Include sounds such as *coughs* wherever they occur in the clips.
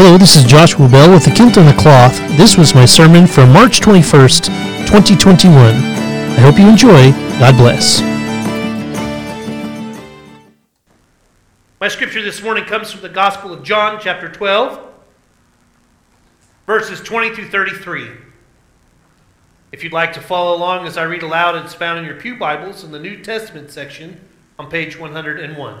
Hello, this is Joshua Bell with the Kilt the Cloth. This was my sermon for March 21st, 2021. I hope you enjoy. God bless. My scripture this morning comes from the Gospel of John, chapter 12, verses 20 through 33. If you'd like to follow along as I read aloud, it's found in your Pew Bibles in the New Testament section on page 101.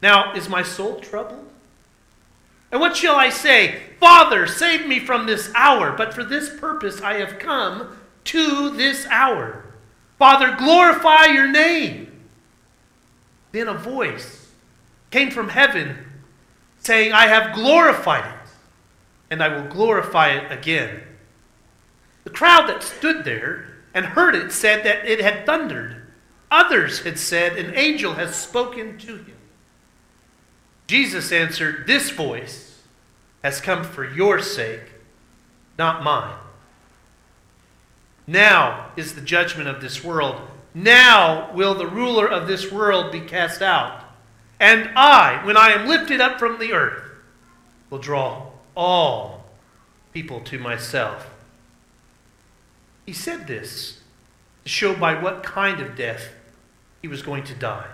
Now, is my soul troubled? And what shall I say? Father, save me from this hour. But for this purpose I have come to this hour. Father, glorify your name. Then a voice came from heaven saying, I have glorified it, and I will glorify it again. The crowd that stood there and heard it said that it had thundered. Others had said, An angel has spoken to him. Jesus answered, This voice has come for your sake, not mine. Now is the judgment of this world. Now will the ruler of this world be cast out. And I, when I am lifted up from the earth, will draw all people to myself. He said this to show by what kind of death he was going to die.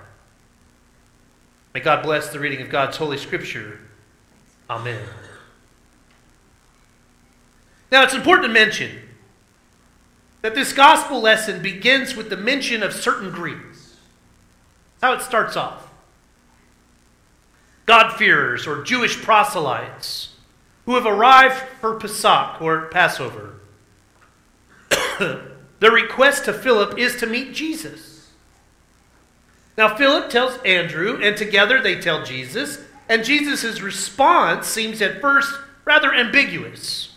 May God bless the reading of God's Holy Scripture. Amen. Now, it's important to mention that this gospel lesson begins with the mention of certain Greeks. That's how it starts off. God-fearers or Jewish proselytes who have arrived for Pesach or Passover. *coughs* Their request to Philip is to meet Jesus. Now, Philip tells Andrew, and together they tell Jesus, and Jesus' response seems at first rather ambiguous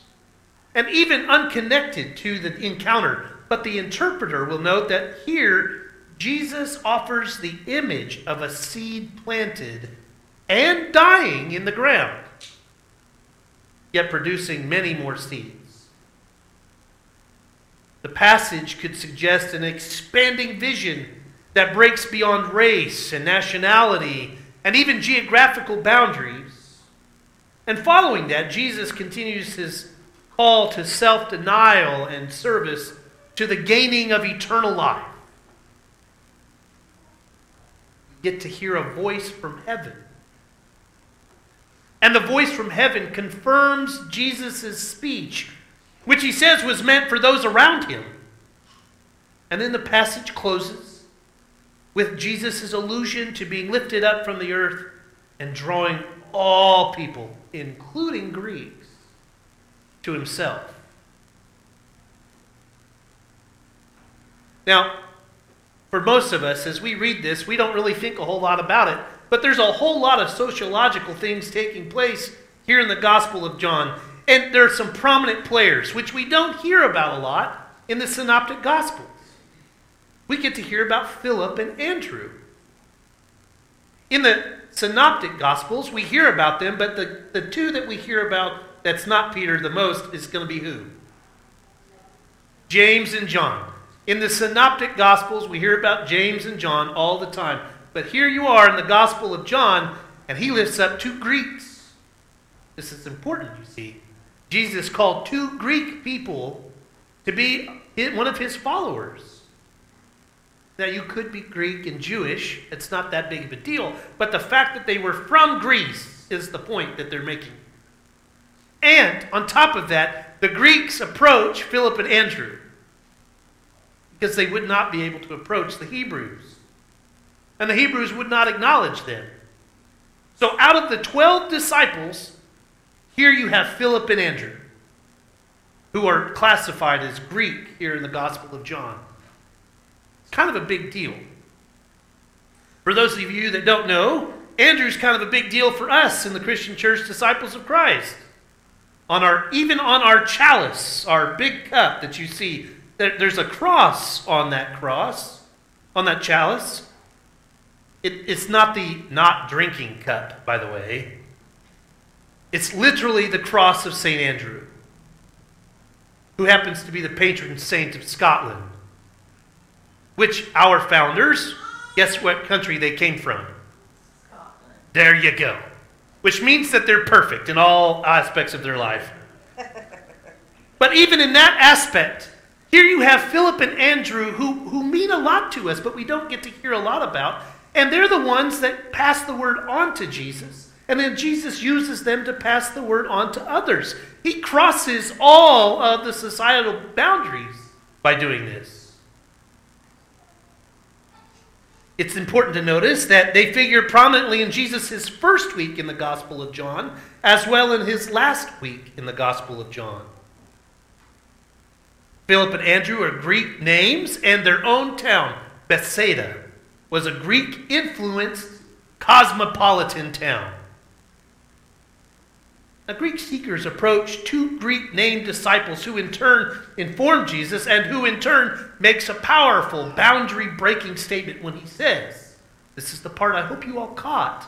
and even unconnected to the encounter. But the interpreter will note that here Jesus offers the image of a seed planted and dying in the ground, yet producing many more seeds. The passage could suggest an expanding vision that breaks beyond race and nationality and even geographical boundaries. And following that, Jesus continues his call to self denial and service to the gaining of eternal life. You get to hear a voice from heaven. And the voice from heaven confirms Jesus' speech, which he says was meant for those around him. And then the passage closes with Jesus' allusion to being lifted up from the earth and drawing all people, including Greeks, to himself. Now, for most of us, as we read this, we don't really think a whole lot about it, but there's a whole lot of sociological things taking place here in the Gospel of John. And there are some prominent players, which we don't hear about a lot in the Synoptic Gospels we get to hear about Philip and Andrew. In the Synoptic Gospels, we hear about them, but the, the two that we hear about that's not Peter the most is going to be who? James and John. In the Synoptic Gospels, we hear about James and John all the time. But here you are in the Gospel of John, and he lifts up two Greeks. This is important, you see. Jesus called two Greek people to be one of his followers. Now, you could be Greek and Jewish, it's not that big of a deal, but the fact that they were from Greece is the point that they're making. And on top of that, the Greeks approach Philip and Andrew because they would not be able to approach the Hebrews. And the Hebrews would not acknowledge them. So, out of the 12 disciples, here you have Philip and Andrew, who are classified as Greek here in the Gospel of John. Kind of a big deal. For those of you that don't know, Andrew's kind of a big deal for us in the Christian Church Disciples of Christ. On our even on our chalice, our big cup that you see, there, there's a cross on that cross, on that chalice. It, it's not the not drinking cup, by the way. It's literally the cross of St. Andrew, who happens to be the patron saint of Scotland, which our founders, guess what country they came from? There you go. Which means that they're perfect in all aspects of their life. *laughs* but even in that aspect, here you have Philip and Andrew who, who mean a lot to us, but we don't get to hear a lot about. And they're the ones that pass the word on to Jesus. And then Jesus uses them to pass the word on to others. He crosses all of the societal boundaries by doing this. It's important to notice that they figure prominently in Jesus' first week in the Gospel of John, as well in his last week in the Gospel of John. Philip and Andrew are Greek names, and their own town, Bethsaida, was a Greek influenced cosmopolitan town. Now, Greek seekers approach two Greek named disciples who in turn inform Jesus and who in turn makes a powerful boundary breaking statement when he says, This is the part I hope you all caught.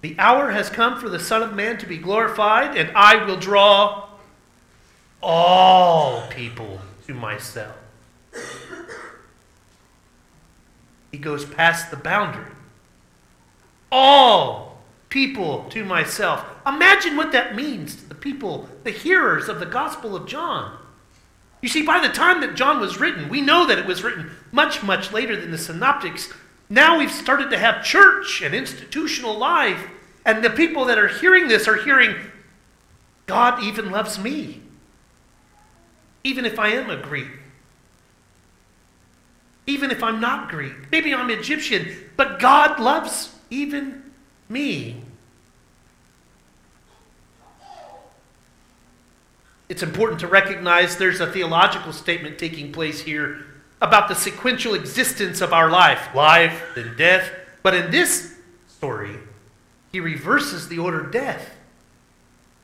The hour has come for the Son of Man to be glorified, and I will draw all people to myself. He goes past the boundary. All people to myself. Imagine what that means to the people, the hearers of the Gospel of John. You see, by the time that John was written, we know that it was written much, much later than the Synoptics. Now we've started to have church and institutional life, and the people that are hearing this are hearing, God even loves me, even if I am a Greek. Even if I'm not Greek, maybe I'm Egyptian, but God loves even me. It's important to recognize there's a theological statement taking place here about the sequential existence of our life life, then death. But in this story, he reverses the order death.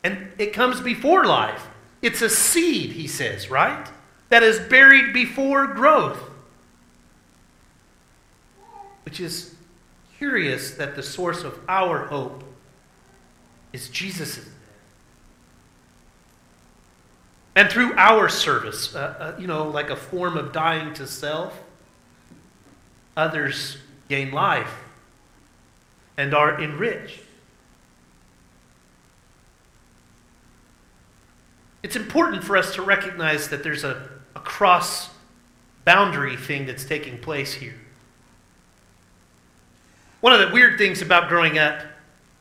And it comes before life. It's a seed, he says, right? That is buried before growth. Which is curious that the source of our hope is Jesus' And through our service, uh, uh, you know, like a form of dying to self, others gain life and are enriched. It's important for us to recognize that there's a, a cross boundary thing that's taking place here. One of the weird things about growing up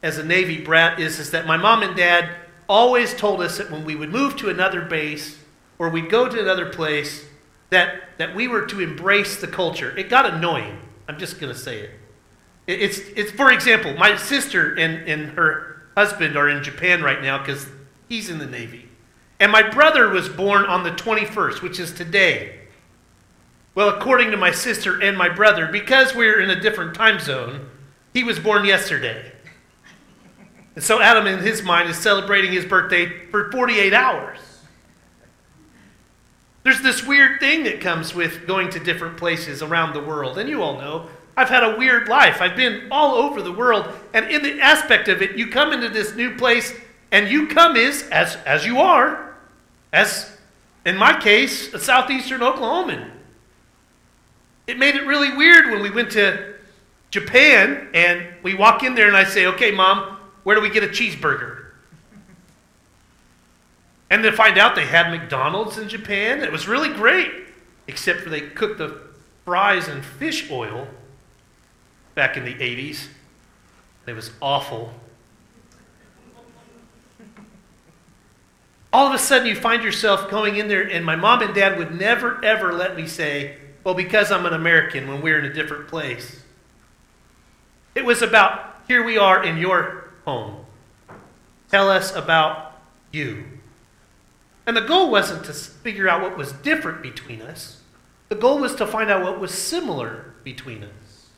as a Navy brat is, is that my mom and dad always told us that when we would move to another base or we'd go to another place, that, that we were to embrace the culture. It got annoying. I'm just going to say it. it. It's, it's, for example, my sister and, and her husband are in Japan right now because he's in the Navy. And my brother was born on the 21st, which is today. Well, according to my sister and my brother, because we're in a different time zone, he was born yesterday. And so Adam, in his mind, is celebrating his birthday for 48 hours. There's this weird thing that comes with going to different places around the world. And you all know, I've had a weird life. I've been all over the world. And in the aspect of it, you come into this new place, and you come is, as, as you are, as in my case, a southeastern Oklahoman. It made it really weird when we went to Japan and we walk in there and I say, okay, mom, where do we get a cheeseburger? And to find out they had McDonald's in Japan. It was really great, except for they cooked the fries in fish oil back in the 80s. It was awful. all of a sudden you find yourself going in there, and my mom and dad would never, ever let me say, well, because I'm an American when we're in a different place. It was about, here we are in your home. Tell us about you. And the goal wasn't to figure out what was different between us, the goal was to find out what was similar between us.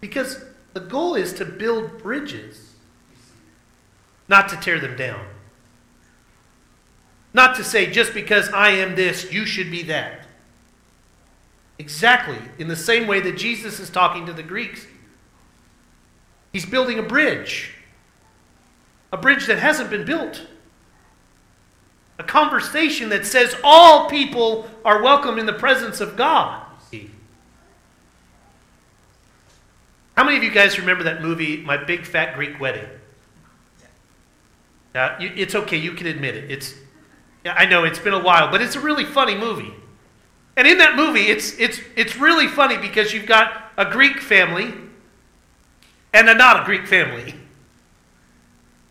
Because the goal is to build bridges, not to tear them down. Not to say, just because I am this, you should be that. Exactly in the same way that Jesus is talking to the Greeks. He's building a bridge, a bridge that hasn't been built. A conversation that says all people are welcome in the presence of God. How many of you guys remember that movie, My Big Fat Greek Wedding? Now, it's okay, you can admit it. It's, I know it's been a while, but it's a really funny movie. And in that movie, it's, it's, it's really funny because you've got a Greek family and a not a Greek family.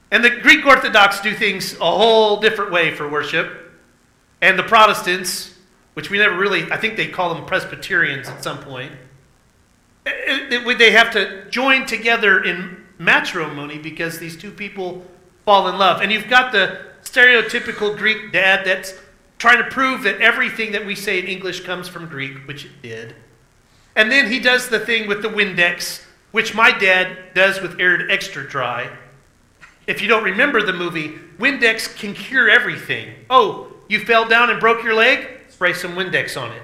And the Greek Orthodox do things a whole different way for worship. And the Protestants, which we never really, I think they call them Presbyterians at some point, eh, eh, it, it, they have to join together in matrimony because these two people fall in love. And you've got the stereotypical Greek dad that's trying to prove that everything that we say in English comes from Greek, which it did. And then he does the thing with the Windex, which my dad does with Arid Extra Dry. If you don't remember the movie, Windex can cure everything. Oh, you fell down and broke your leg? Spray some Windex on it.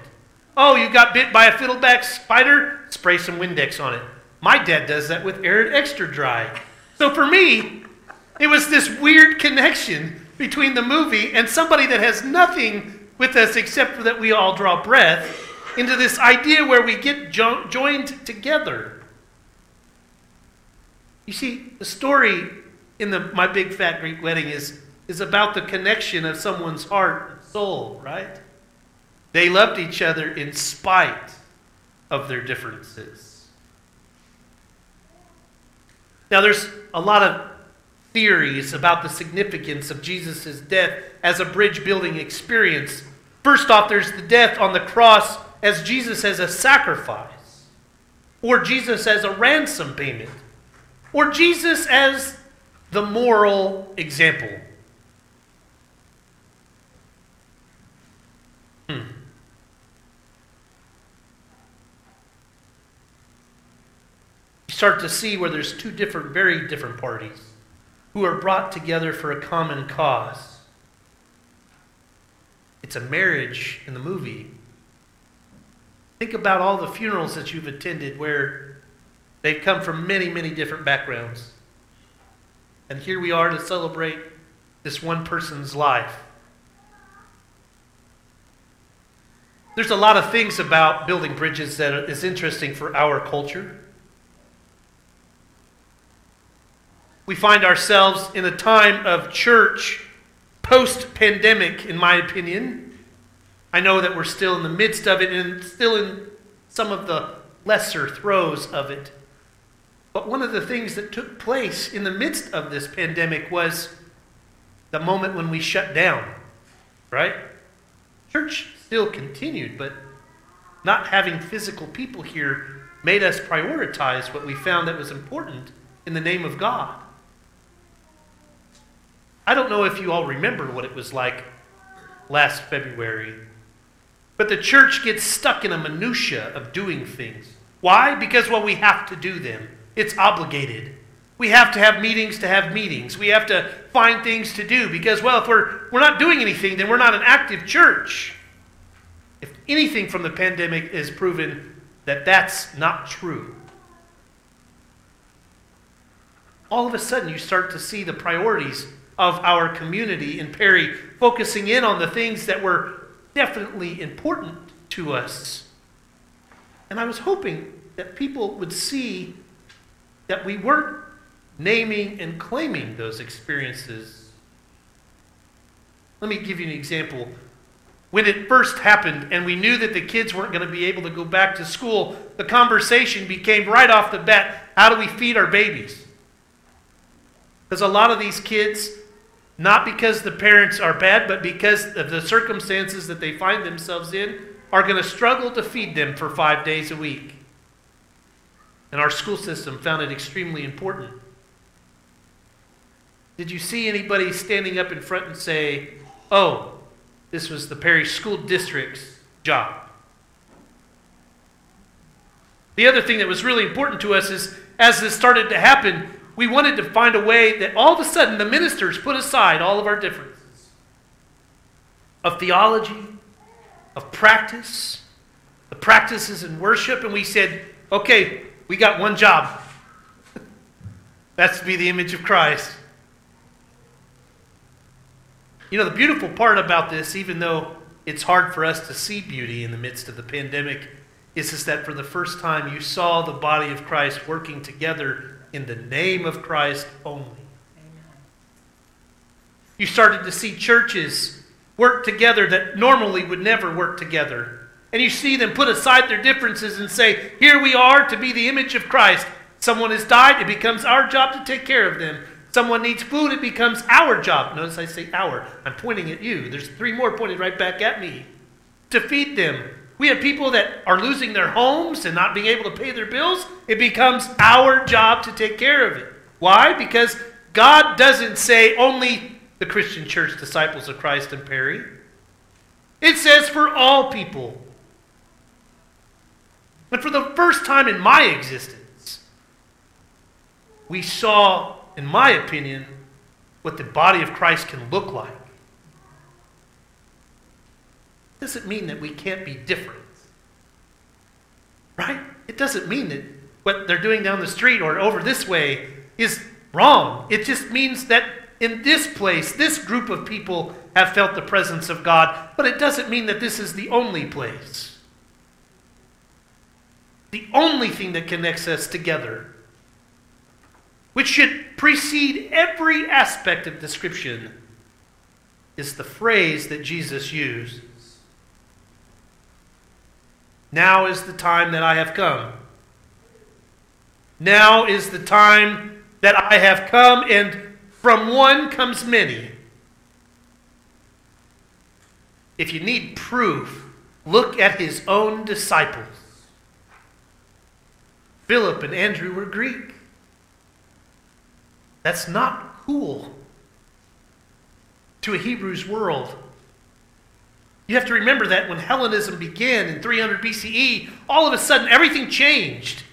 Oh, you got bit by a fiddleback spider? Spray some Windex on it. My dad does that with Arid Extra Dry. So for me, it was this weird connection between the movie and somebody that has nothing with us except that we all draw breath into this idea where we get jo- joined together. You see, the story in the My Big Fat Greek Wedding is, is about the connection of someone's heart and soul, right? They loved each other in spite of their differences. Now, there's a lot of theories about the significance of Jesus' death as a bridge building experience. First off, there's the death on the cross as Jesus as a sacrifice, or Jesus as a ransom payment, or Jesus as the moral example. Hmm. You start to see where there's two different, very different parties who are brought together for a common cause. It's a marriage in the movie. Think about all the funerals that you've attended where they've come from many, many different backgrounds. And here we are to celebrate this one person's life. There's a lot of things about building bridges that is interesting for our culture. We find ourselves in a time of church post pandemic, in my opinion. I know that we're still in the midst of it and still in some of the lesser throes of it. But one of the things that took place in the midst of this pandemic was the moment when we shut down, right? Church still continued, but not having physical people here made us prioritize what we found that was important in the name of God. I don't know if you all remember what it was like last February, but the church gets stuck in a minutia of doing things. Why? Because well we have to do them. It's obligated. We have to have meetings to have meetings. We have to find things to do because well if we're we're not doing anything then we're not an active church. If anything from the pandemic is proven that that's not true. All of a sudden you start to see the priorities of our community in Perry, focusing in on the things that were definitely important to us. And I was hoping that people would see that we weren't naming and claiming those experiences. Let me give you an example. When it first happened and we knew that the kids weren't going to be able to go back to school, the conversation became right off the bat how do we feed our babies? Because a lot of these kids not because the parents are bad, but because of the circumstances that they find themselves in, are going to struggle to feed them for five days a week. And our school system found it extremely important. Did you see anybody standing up in front and say, oh, this was the Perry School District's job? The other thing that was really important to us is as this started to happen, we wanted to find a way that all of a sudden the ministers put aside all of our differences of theology, of practice, the practices in worship, and we said, okay, we got one job. *laughs* That's to be the image of Christ. You know, the beautiful part about this, even though it's hard for us to see beauty in the midst of the pandemic, is, is that for the first time you saw the body of Christ working together in the name of Christ only. Amen. You started to see churches work together that normally would never work together. And you see them put aside their differences and say, Here we are to be the image of Christ. Someone has died, it becomes our job to take care of them. Someone needs food, it becomes our job. Notice I say our. I'm pointing at you. There's three more pointed right back at me. To feed them, we have people that are losing their homes and not being able to pay their bills. It becomes our job to take care of it. Why? Because God doesn't say only the Christian church, disciples of Christ and Perry. It says for all people. But for the first time in my existence, we saw, in my opinion, what the body of Christ can look like doesn't mean that we can't be different. Right? It doesn't mean that what they're doing down the street or over this way is wrong. It just means that in this place, this group of people have felt the presence of God, but it doesn't mean that this is the only place. The only thing that connects us together, which should precede every aspect of description, is the phrase that Jesus used now is the time that I have come. Now is the time that I have come, and from one comes many. If you need proof, look at his own disciples. Philip and Andrew were Greek. That's not cool to a Hebrew's world. You have to remember that when Hellenism began in 300 BCE, all of a sudden everything changed.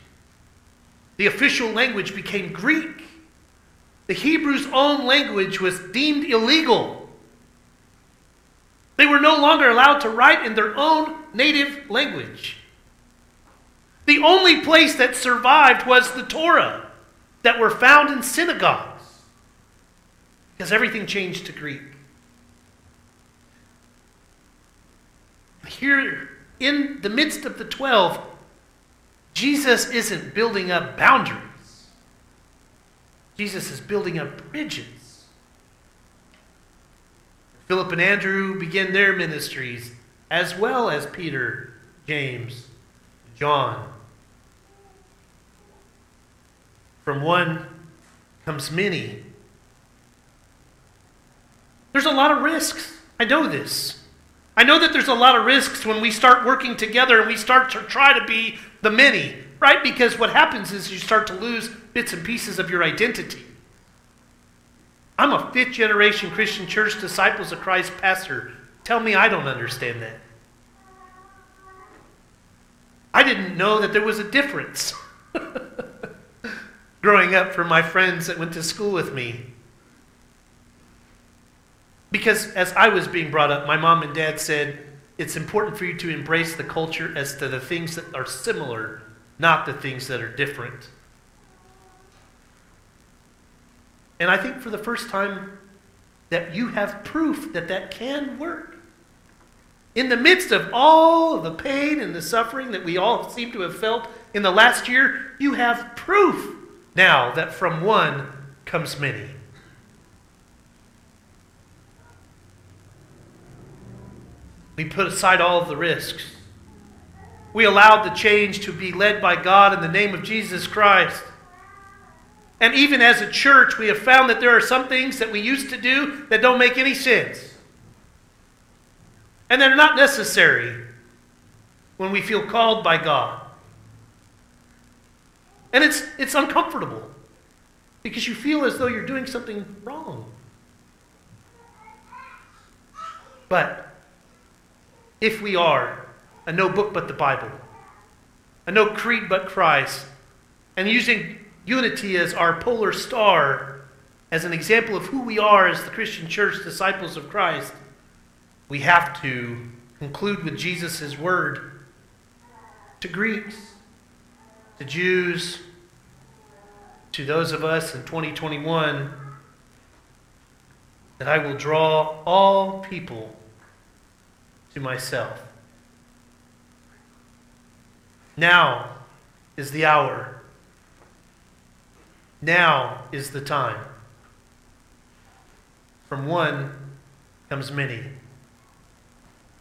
The official language became Greek. The Hebrews' own language was deemed illegal. They were no longer allowed to write in their own native language. The only place that survived was the Torah that were found in synagogues because everything changed to Greek. Here in the midst of the 12, Jesus isn't building up boundaries, Jesus is building up bridges. Philip and Andrew begin their ministries, as well as Peter, James, John. From one comes many. There's a lot of risks. I know this. I know that there's a lot of risks when we start working together and we start to try to be the many, right? Because what happens is you start to lose bits and pieces of your identity. I'm a fifth generation Christian church disciples of Christ pastor. Tell me I don't understand that. I didn't know that there was a difference *laughs* growing up for my friends that went to school with me. Because as I was being brought up, my mom and dad said, it's important for you to embrace the culture as to the things that are similar, not the things that are different. And I think for the first time that you have proof that that can work. In the midst of all of the pain and the suffering that we all seem to have felt in the last year, you have proof now that from one comes many. We put aside all of the risks. We allowed the change to be led by God in the name of Jesus Christ. And even as a church, we have found that there are some things that we used to do that don't make any sense. And they're not necessary when we feel called by God. And it's, it's uncomfortable because you feel as though you're doing something wrong. But if we are a no book but the Bible, a no creed but Christ, and using unity as our polar star, as an example of who we are as the Christian church, disciples of Christ, we have to conclude with Jesus' word to Greeks, to Jews, to those of us in 2021 that I will draw all people to myself. Now is the hour. Now is the time. From one comes many.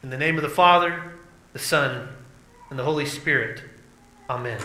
In the name of the Father, the Son, and the Holy Spirit. Amen.